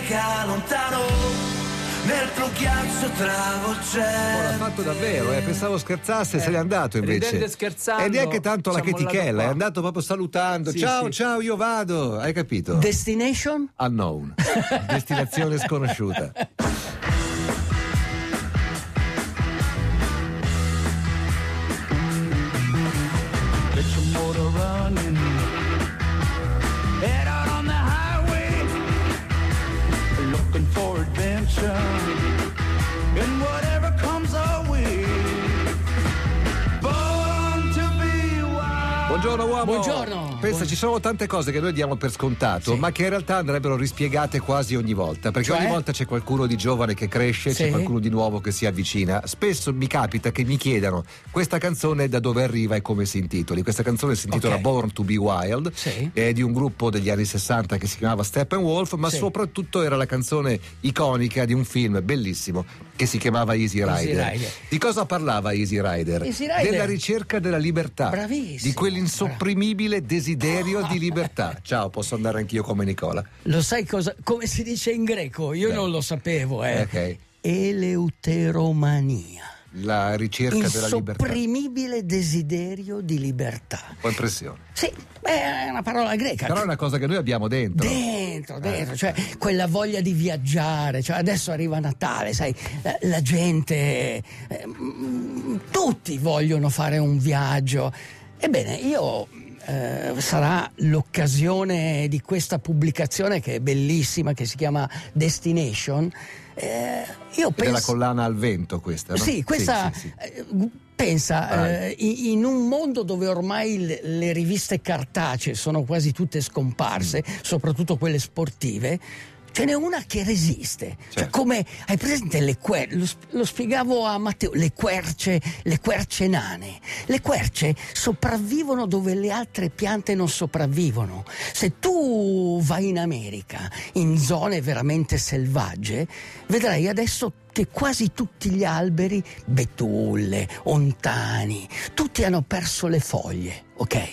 domenica lontano nel blu ghiaccio travolgente. Oh, l'ha fatto davvero, eh. pensavo scherzasse, eh, se n'è andato invece. Ridendo e scherzando. E neanche tanto la chetichella, è andato proprio salutando. Sì, ciao, sì. ciao, io vado. Hai capito? Destination? Unknown. Destinazione sconosciuta. Get your motor running. And what Buongiorno uomo. Buongiorno. Pensa, ci sono tante cose che noi diamo per scontato, Sì. ma che in realtà andrebbero rispiegate quasi ogni volta, perché Cioè? ogni volta c'è qualcuno di giovane che cresce, c'è Sì. qualcuno di nuovo che si avvicina. Spesso mi capita che mi chiedano questa canzone da dove arriva e come si intitoli. Questa canzone si intitola Ok. Born to be Wild, Sì. è di un gruppo degli anni 60 che si chiamava Steppenwolf, ma soprattutto era la canzone iconica di un film bellissimo che si chiamava Easy Easy Rider. Rider. Di cosa parlava Easy Rider? Easy Rider. Della ricerca della libertà. Bravissimo. Di quell'insopprimibile desiderio di libertà. Ciao, posso andare anch'io come Nicola. Lo sai cosa? Come si dice in greco? Io Beh. non lo sapevo, eh. Ok. Eleuteromania. La ricerca della libertà. Insopprimibile desiderio di libertà. Ho impressione. Sì, beh, è una parola greca. Però è una cosa che noi abbiamo dentro. Dentro, Eh. dentro, cioè quella voglia di viaggiare, cioè adesso arriva Natale, sai, la, la gente, eh, mm, tutti vogliono fare un viaggio. Ebbene, io eh, sarà l'occasione di questa pubblicazione che è bellissima, che si chiama Destination. Eh, io Ed è la penso... collana al vento questa, no? Sì, questa Sì, sì, sì. eh, pensa eh, in un mondo dove ormai le, le riviste cartacee sono quasi tutte scomparse, Mm. soprattutto quelle sportive. Ce n'è una che resiste, cioè Certo. come hai presente le querce, lo, lo spiegavo a Matteo, le querce, le querce nane. Le querce sopravvivono dove le altre piante non sopravvivono. Se tu vai in America, in zone veramente selvagge, vedrai adesso che quasi tutti gli alberi, betulle, ontani, tutti hanno perso le foglie, ok?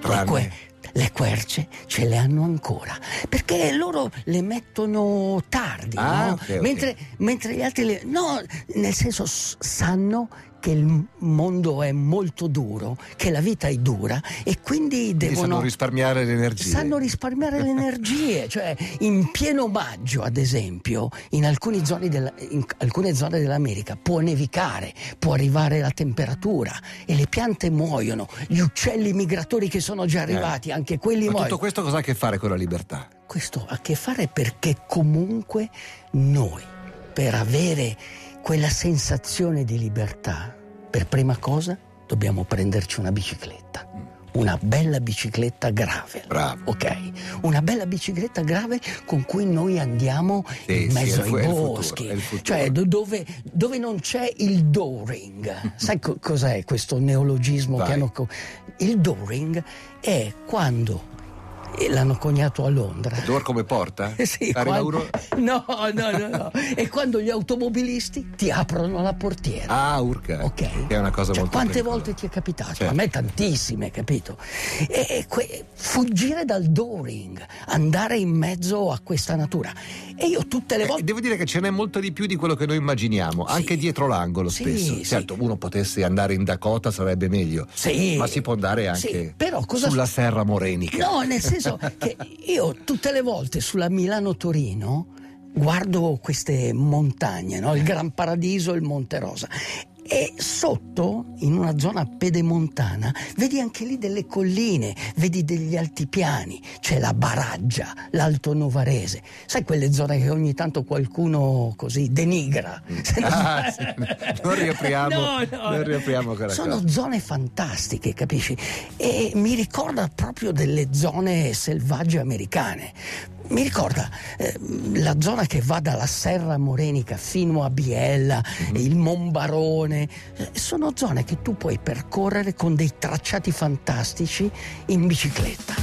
Tranne- le querce ce le hanno ancora perché loro le mettono tardi, Ah, no? ok, ok. Mentre, mentre gli altri le, no, nel senso sanno che il mondo è molto duro, che la vita è dura e quindi Quindi devono sanno risparmiare le energie. sanno risparmiare le energie, cioè in pieno maggio, ad esempio, in, della- in alcune zone dell'America può nevicare, può arrivare la temperatura e le piante muoiono, gli uccelli migratori che sono già arrivati, anche quelli Eh. Ma muoiono. tutto questo cosa ha a che fare con la libertà? Questo ha a che fare perché comunque noi, per avere quella sensazione di libertà, per prima cosa dobbiamo prenderci una bicicletta. Una bella bicicletta grave. Bravo. Ok, una bella bicicletta grave con cui noi andiamo Sì, in sì, mezzo fu- ai futuro, boschi, il futuro. cioè do- dove, dove non c'è il dooring. Sai co- cos'è questo neologismo Vai. che hanno... co- il dooring è quando e l'hanno coniato a Londra. Door come porta? Eh Sì, quando- No, no, no, no. E quando gli automobilisti ti aprono la portiera. Ah, urca. Ok. Che è una cosa Cioè, molto quante pericolosa. volte ti è capitato? Certo. A me tantissime, capito? E, e que- fuggire dal dooring, andare in mezzo a questa natura. E io tutte le Eh, volte. devo dire che ce n'è molto di più di quello che noi immaginiamo, Sì. anche dietro l'angolo Sì, spesso. sì. Certo, uno potesse andare in Dakota sarebbe meglio, Sì. ma si può andare anche Sì, però cosa- sulla serra morenica. No, nel senso che io tutte le volte sulla Milano-Torino guardo queste montagne, no? il Gran Paradiso e il Monte Rosa. E sotto, in una zona pedemontana, vedi anche lì delle colline, vedi degli altipiani, c'è la Baraggia, l'Alto Novarese. Sai quelle zone che ogni tanto qualcuno così denigra? Se non- Ah, sì. Non riapriamo, No, no. non riapriamo quella Sono cosa. zone fantastiche, capisci? E mi ricorda proprio delle zone selvagge americane. Mi ricorda eh, la zona che va dalla Serra Morenica fino a Biella, Mhm. il Monbarone. Eh, sono zone che tu puoi percorrere con dei tracciati fantastici in bicicletta.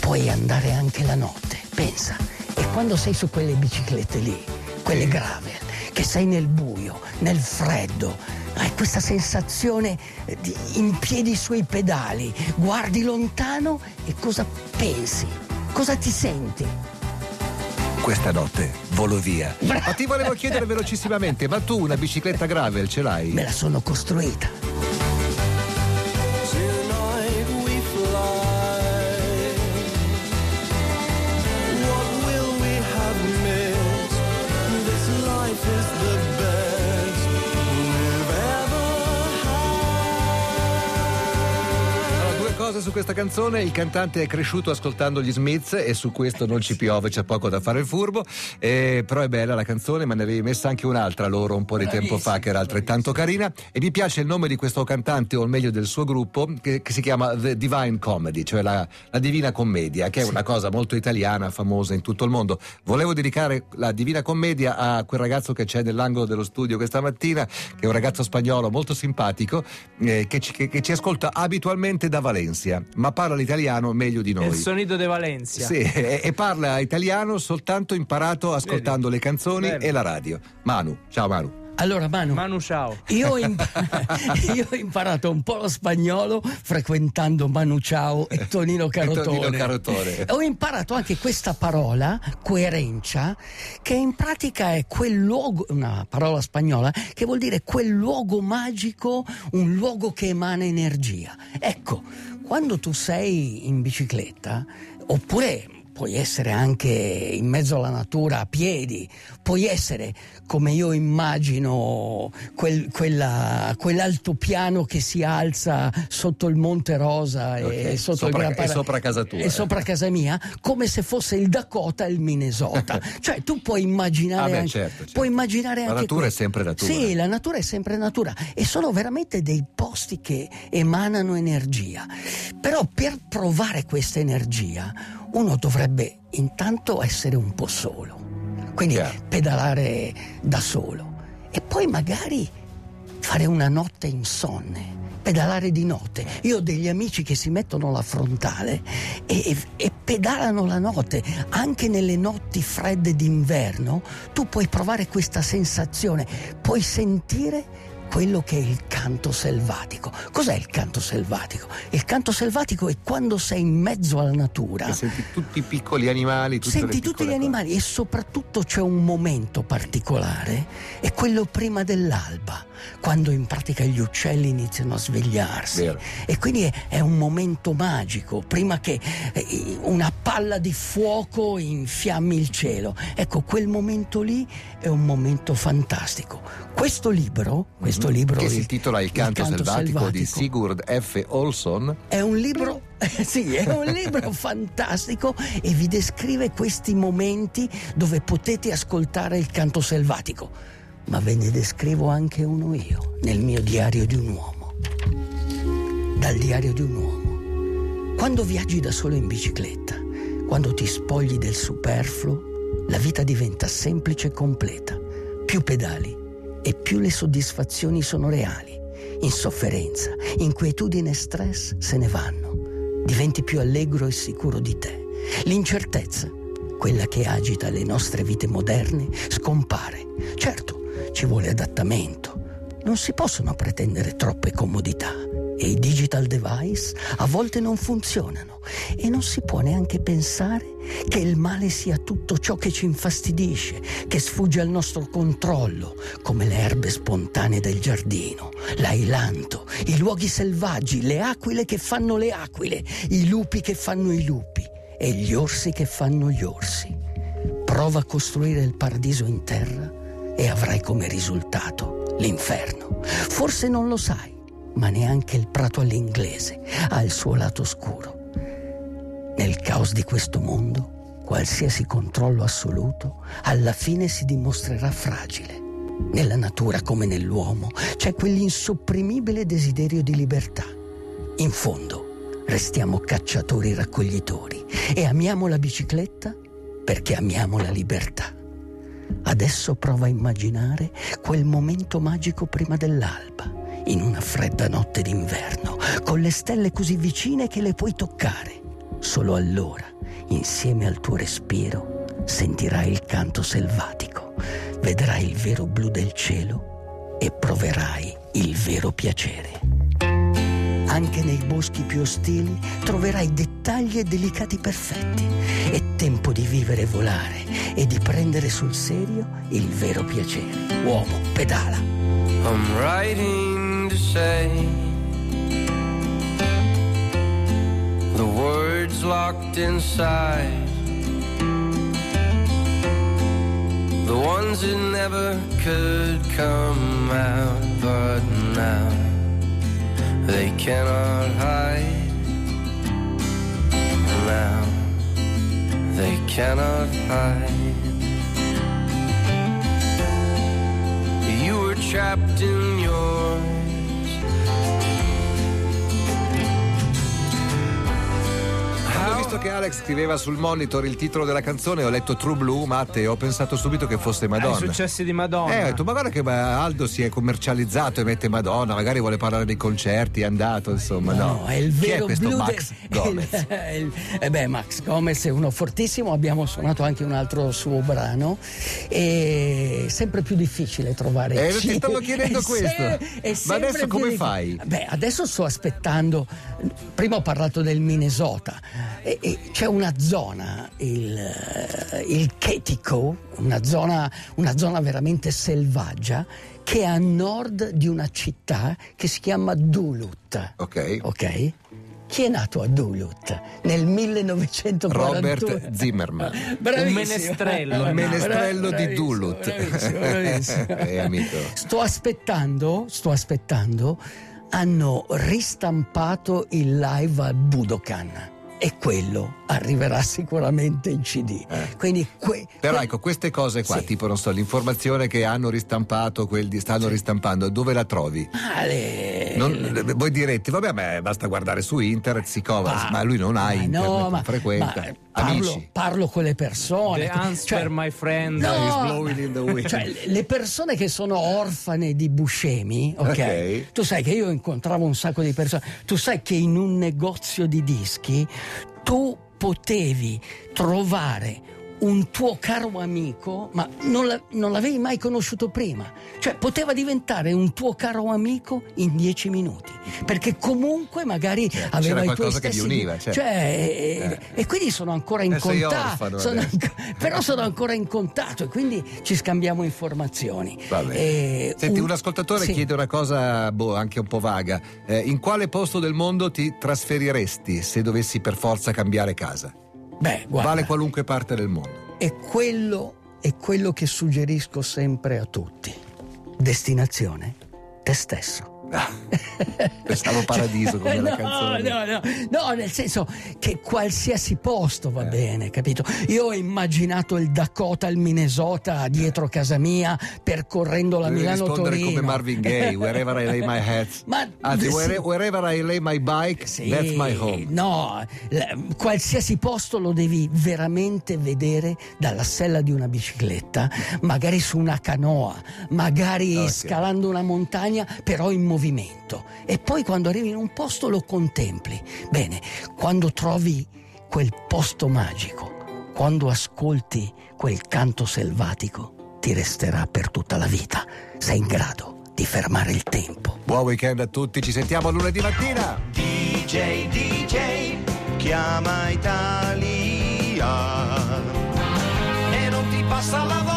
Puoi andare anche la notte, pensa. E quando sei su quelle biciclette lì, quelle gravel, che sei nel buio, nel freddo, hai questa sensazione eh, di in piedi sui pedali, guardi lontano e cosa pensi? Cosa ti senti? Questa notte volo via. Ma ti volevo chiedere velocissimamente, ma tu una bicicletta gravel ce l'hai? Me la sono costruita. Cose su questa canzone. Il cantante è cresciuto ascoltando gli Smiths e su questo non ci piove, c'è poco da fare il furbo. Eh, però è bella la canzone, ma ne avevi messa anche un'altra loro un po' di tempo fa che era altrettanto carina. E mi piace il nome di questo cantante, o meglio del suo gruppo, che, che si chiama The Divine Comedy, cioè la, la Divina Commedia, che è una cosa molto italiana, famosa in tutto il mondo. Volevo dedicare la Divina Commedia a quel ragazzo che c'è nell'angolo dello studio questa mattina, che è un ragazzo spagnolo molto simpatico, eh, che, ci, che- che ci ascolta abitualmente da Valencia, ma parla l'italiano meglio di noi. El sonido de Valencia. Sì, e, e parla italiano soltanto imparato ascoltando le canzoni Bene. e la radio. Manu, ciao Manu. Allora, Manu, Manu ciao. io, ho imp- io ho imparato un po' lo spagnolo frequentando Manu Ciao e Tonino Carotone. Tonino Carotone. Ho imparato anche questa parola, coerenza, che in pratica è quel luogo, una parola spagnola, che vuol dire quel luogo magico, un luogo che emana energia. Ecco, quando tu sei in bicicletta, oppure puoi essere anche in mezzo alla natura a piedi, puoi essere come io immagino quel, quella- quell'altopiano che si alza sotto il Monte Rosa e, sotto sopra- Gran e sopra casa tua, e eh. sopra casa mia, come se fosse il Dakota e il Minnesota. cioè tu puoi immaginare Ah, beh, anche, certo, certo. puoi immaginare La anche natura è questo. sempre natura. Sì, la natura è sempre natura e sono veramente dei posti che emanano energia. Però per provare questa energia uno dovrebbe intanto essere un po' solo, quindi Chiaro. pedalare da solo e poi magari fare una notte insonne. Pedalare di notte. Io ho degli amici che si mettono la frontale e, e- e pedalano la notte. Anche nelle notti fredde d'inverno tu puoi provare questa sensazione, puoi sentire quello che è il canto selvatico. Cos'è il canto selvatico? Il canto selvatico è quando sei in mezzo alla natura. E senti tutti i piccoli animali, Senti tutti gli cose. animali e soprattutto c'è un momento particolare, è quello prima dell'alba, quando in pratica gli uccelli iniziano a svegliarsi. Vero. E quindi è, è un momento magico, prima che eh, una palla di fuoco infiammi il cielo. Ecco, quel momento lì è un momento fantastico. Questo libro, questo libro che si intitola Il canto, selvatico, di Selvatico, Sigurd F. Olson. è un libro, sì, è un libro fantastico e vi descrive questi momenti dove potete ascoltare il canto selvatico. Ma ve ne descrivo anche uno io, nel mio diario di un uomo. Dal diario di un uomo. Quando viaggi da solo in bicicletta, quando ti spogli del superfluo, la vita diventa semplice e completa. Più pedali e più le soddisfazioni sono reali. Insofferenza, inquietudine e stress se ne vanno. Diventi più allegro e sicuro di te. L'incertezza, quella che agita le nostre vite moderne, scompare. Certo, ci vuole adattamento. Non si possono pretendere troppe comodità e i digital device a volte non funzionano e non si può neanche pensare che il male sia tutto ciò che ci infastidisce, che sfugge al nostro controllo, come le erbe spontanee del giardino, l'ailanto, i luoghi selvaggi, le aquile che fanno le aquile, i lupi che fanno i lupi e gli orsi che fanno gli orsi. Prova a costruire il paradiso in terra e avrai come risultato l'inferno. Forse non lo sai, ma neanche il prato all'inglese ha il suo lato oscuro. Nel caos di questo mondo, qualsiasi controllo assoluto alla fine si dimostrerà fragile. Nella natura come nell'uomo c'è quell'insopprimibile desiderio di libertà. In fondo, restiamo cacciatori raccoglitori e amiamo la bicicletta perché amiamo la libertà. Adesso prova a immaginare quel momento magico prima dell'alba, in una fredda notte d'inverno, con le stelle così vicine che le puoi toccare. Solo allora, insieme al tuo respiro, sentirai il canto selvatico, vedrai il vero blu del cielo e proverai il vero piacere. Anche nei boschi più ostili troverai dettagli e delicati perfetti. È tempo di vivere e volare e di prendere sul serio il vero piacere. Uomo, pedala. I'm writing to say the words locked inside, the ones that never could come out, but now they cannot hide. Now they cannot hide. You were trapped in yours. Visto che Alex scriveva sul monitor il titolo della canzone, ho letto True Blue, Matte, e ho pensato subito che fosse Ai Madonna. successi di Madonna. Eh, ho detto, ma guarda che Aldo si è commercializzato e mette Madonna, magari vuole parlare dei concerti, è andato, insomma, no. è il Chi è vero questo blu Max de- Gomez? il- eh beh, Max Gomez è uno fortissimo, abbiamo suonato anche un altro suo brano. È sempre più difficile trovare Eh, chi- ti stavo chiedendo questo. se- Ma adesso come fai? Beh, adesso sto aspettando. Prima ho parlato del Minnesota. E- e c'è una zona, il, eh, il Ketico, una zona, una zona veramente selvaggia, che è a nord di una città che si chiama Duluth. Ok. Ok? Chi è nato a Duluth nel 1941? Robert Zimmerman. Bravissimo. Un menestrello. Il menestrello di Bravissimo, Duluth. bravissimo, bravissimo. Eh, amico. Sto aspettando, sto aspettando, hanno ristampato il live al Budokan e quello arriverà sicuramente in CD. Quindi que- Però ecco, queste cose qua, Sì. tipo, non so, l'informazione che hanno ristampato, quel di stanno ristampando, dove la trovi? Ah, le- Non- voi direte, vabbè, ma basta guardare su internet, si cova, Ah, ma lui non ha ma internet, no, non ma- frequenta. ma parlo, Amici. parlo con le persone. The answer, Cioè, my friend. No, Is blowing in the wind. Cioè, le persone che sono orfane di Buscemi, ok? Ok. Tu sai che io incontravo un sacco di persone. Tu sai che in un negozio di dischi tu potevi trovare un tuo caro amico, ma non, la- non l'avevi mai conosciuto prima. Cioè, poteva diventare un tuo caro amico in dieci minuti. Perché comunque magari aveva c'era i tuoi qualcosa che stessi- univa, certo. Cioè, e, e quindi sono ancora in Eh, contatto. sono anco- però sono ancora in contatto e quindi ci scambiamo informazioni. Eh, Senti, un ascoltatore sì. chiede una cosa boh, anche un po' vaga. Eh, in quale posto del mondo ti trasferiresti se dovessi per forza cambiare casa? Beh, guarda, Vale qualunque parte del mondo. è quello, è quello che suggerisco sempre a tutti. Destinazione, te stesso. Pensavo paradiso come Eh, la no, canzone. No, no, no, nel senso che qualsiasi posto Eh. va bene, capito? Io ho immaginato il Dakota, il Minnesota dietro casa mia, percorrendo la Devi rispondere Milano-Torino. come Marvin Gaye, wherever I lay my hat. Ma- Anzi, sì. where- wherever I lay my bike, Sì, that's my home. No, qualsiasi posto lo devi veramente vedere dalla sella di una bicicletta, magari su una canoa, magari Ok. scalando una montagna, però in movimento e poi quando arrivi in un posto lo contempli. Bene, quando trovi quel posto magico, quando ascolti quel canto selvatico, ti resterà per tutta la vita. Sei in grado di fermare il tempo. Buon weekend a tutti, ci sentiamo lunedì mattina. DJ, DJ, chiama Italia e non ti passa la voce